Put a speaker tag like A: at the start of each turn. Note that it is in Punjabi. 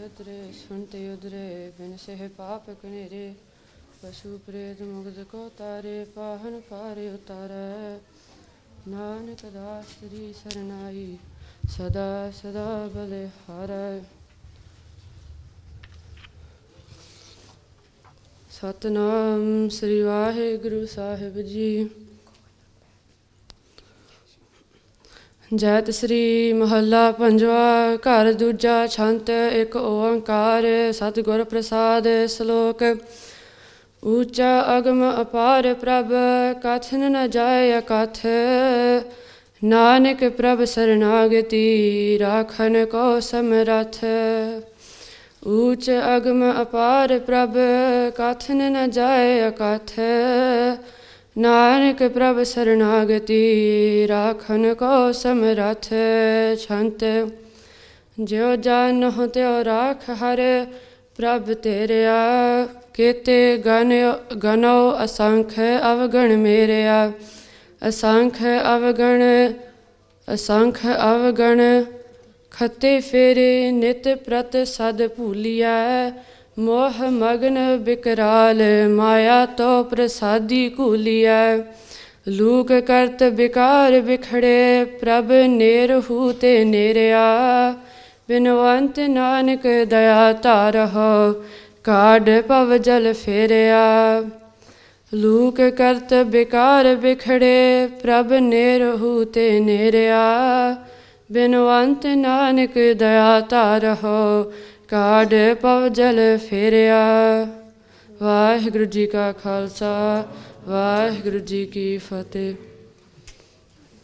A: ਉਤਰੇ ਸੁਨਤੇ ਉਦਰੇ ਬਿਨ ਸਹਿ ਪਾਪ ਕਨੇਰੇ, ਪਸ਼ੂ ਪ੍ਰੇਤ ਮੁਗਦ ਕੋ ਤਾਰੇ, ਪਾਹਨ ਪਾਰੇ ਉਤਾਰੈ। ਨਾਨਕ ਦਾਸ ਤੇਰੀ ਸਰਨਾਈ, ਸਦਾ ਸਦਾ ਬਲੇ ਹਾਰੈ। ਸਤਨਾਮ ਸ੍ਰੀ ਵਾਹਿਗੁਰੂ ਸਾਹਿਬ ਜੀ। ਜੈਤ ਸ੍ਰੀ ਮਹੱਲਾ ਪੰਜਵਾ ਘਰ ਦੂਜਾ ਛੰਤ ਇੱਕ ਓੰਕਾਰ ਸਤਿਗੁਰ ਪ੍ਰਸਾਦ ਸ਼ਲੋਕ। ਊਚਾ ਅਗਮ ਅਪਾਰ ਪ੍ਰਭ, ਕਥਨ ਨ ਜਾਏ ਅਕਥ। ਨਾਨਕ ਪ੍ਰਭ ਸਰਨਾਗਤੀ ਰਾਖਨ ਕੋ ਸਮਰਥ। ਊਚ ਅਗਮ ਅਪਾਰ ਪ੍ਰਭ, ਕਥਨ ਨ ਜਾਏ ਅਕਥ। ਨਾਨਕ ਪ੍ਰਭ ਸਰਨਾਗਤੀ, ਰਾਖਨ ਕੋ ਸਮਰਥ ਛੰਤ। ਜਿਉ ਜਾਨ ਹੋ ਤਿਉ ਰਾਖ ਹਰ, ਪ੍ਰਭ ਤੇਰਿਆ। ਕੀਤੇ ਗਨ, ਗਨੋ ਅਸੰਖ ਅਵਗਣ ਮੇਰਿਆ। ਅਸੰਖ ਅਵਗਣ ਅਸੰਖ ਅਵਗਣ। ਖਤੇ ਫੇਰੇ ਨਿਤ ਪ੍ਰਤ ਸਦ ਭੂਲਿਆ ਮੋਹ ਮਗਨ ਬਿਕਰਾਲ, ਮਾਇਆ ਤੋ ਪ੍ਰਸਾਦੀ ਕੂਲਿਆ ਲੂਕ ਕਰਤ ਬਿਕਾਰ ਬਿਖੜੇ, ਪ੍ਰਭ ਨੇਰਹੂ ਤੇ ਨੇਰਿਆ। ਬਿਨਵੰਤ ਨਾਨਕ ਦਇਆ ਧਾਰਹੁ ਕਾਢ ਪਵ ਜਲ ਫੇਰਿਆ। ਲੂਕ ਕਰਤ ਬਿਕਾਰ ਬਿਖੜੇ, ਪ੍ਰਭ ਨੇਰਹੂ ਤੇ ਨੇਰਿਆ। ਬਿਨਵੰਤ ਨਾਨਕ ਦਇਆ ਧਾਰਹੁ ਕਾਢ ਪਵ ਜਲ ਫੇਰਿਆ। ਵਾਹਿਗੁਰੂ ਜੀ ਕਾ ਖਾਲਸਾ ਵਾਹਿਗੁਰੂ ਜੀ ਕੀ ਫਤਿਹ।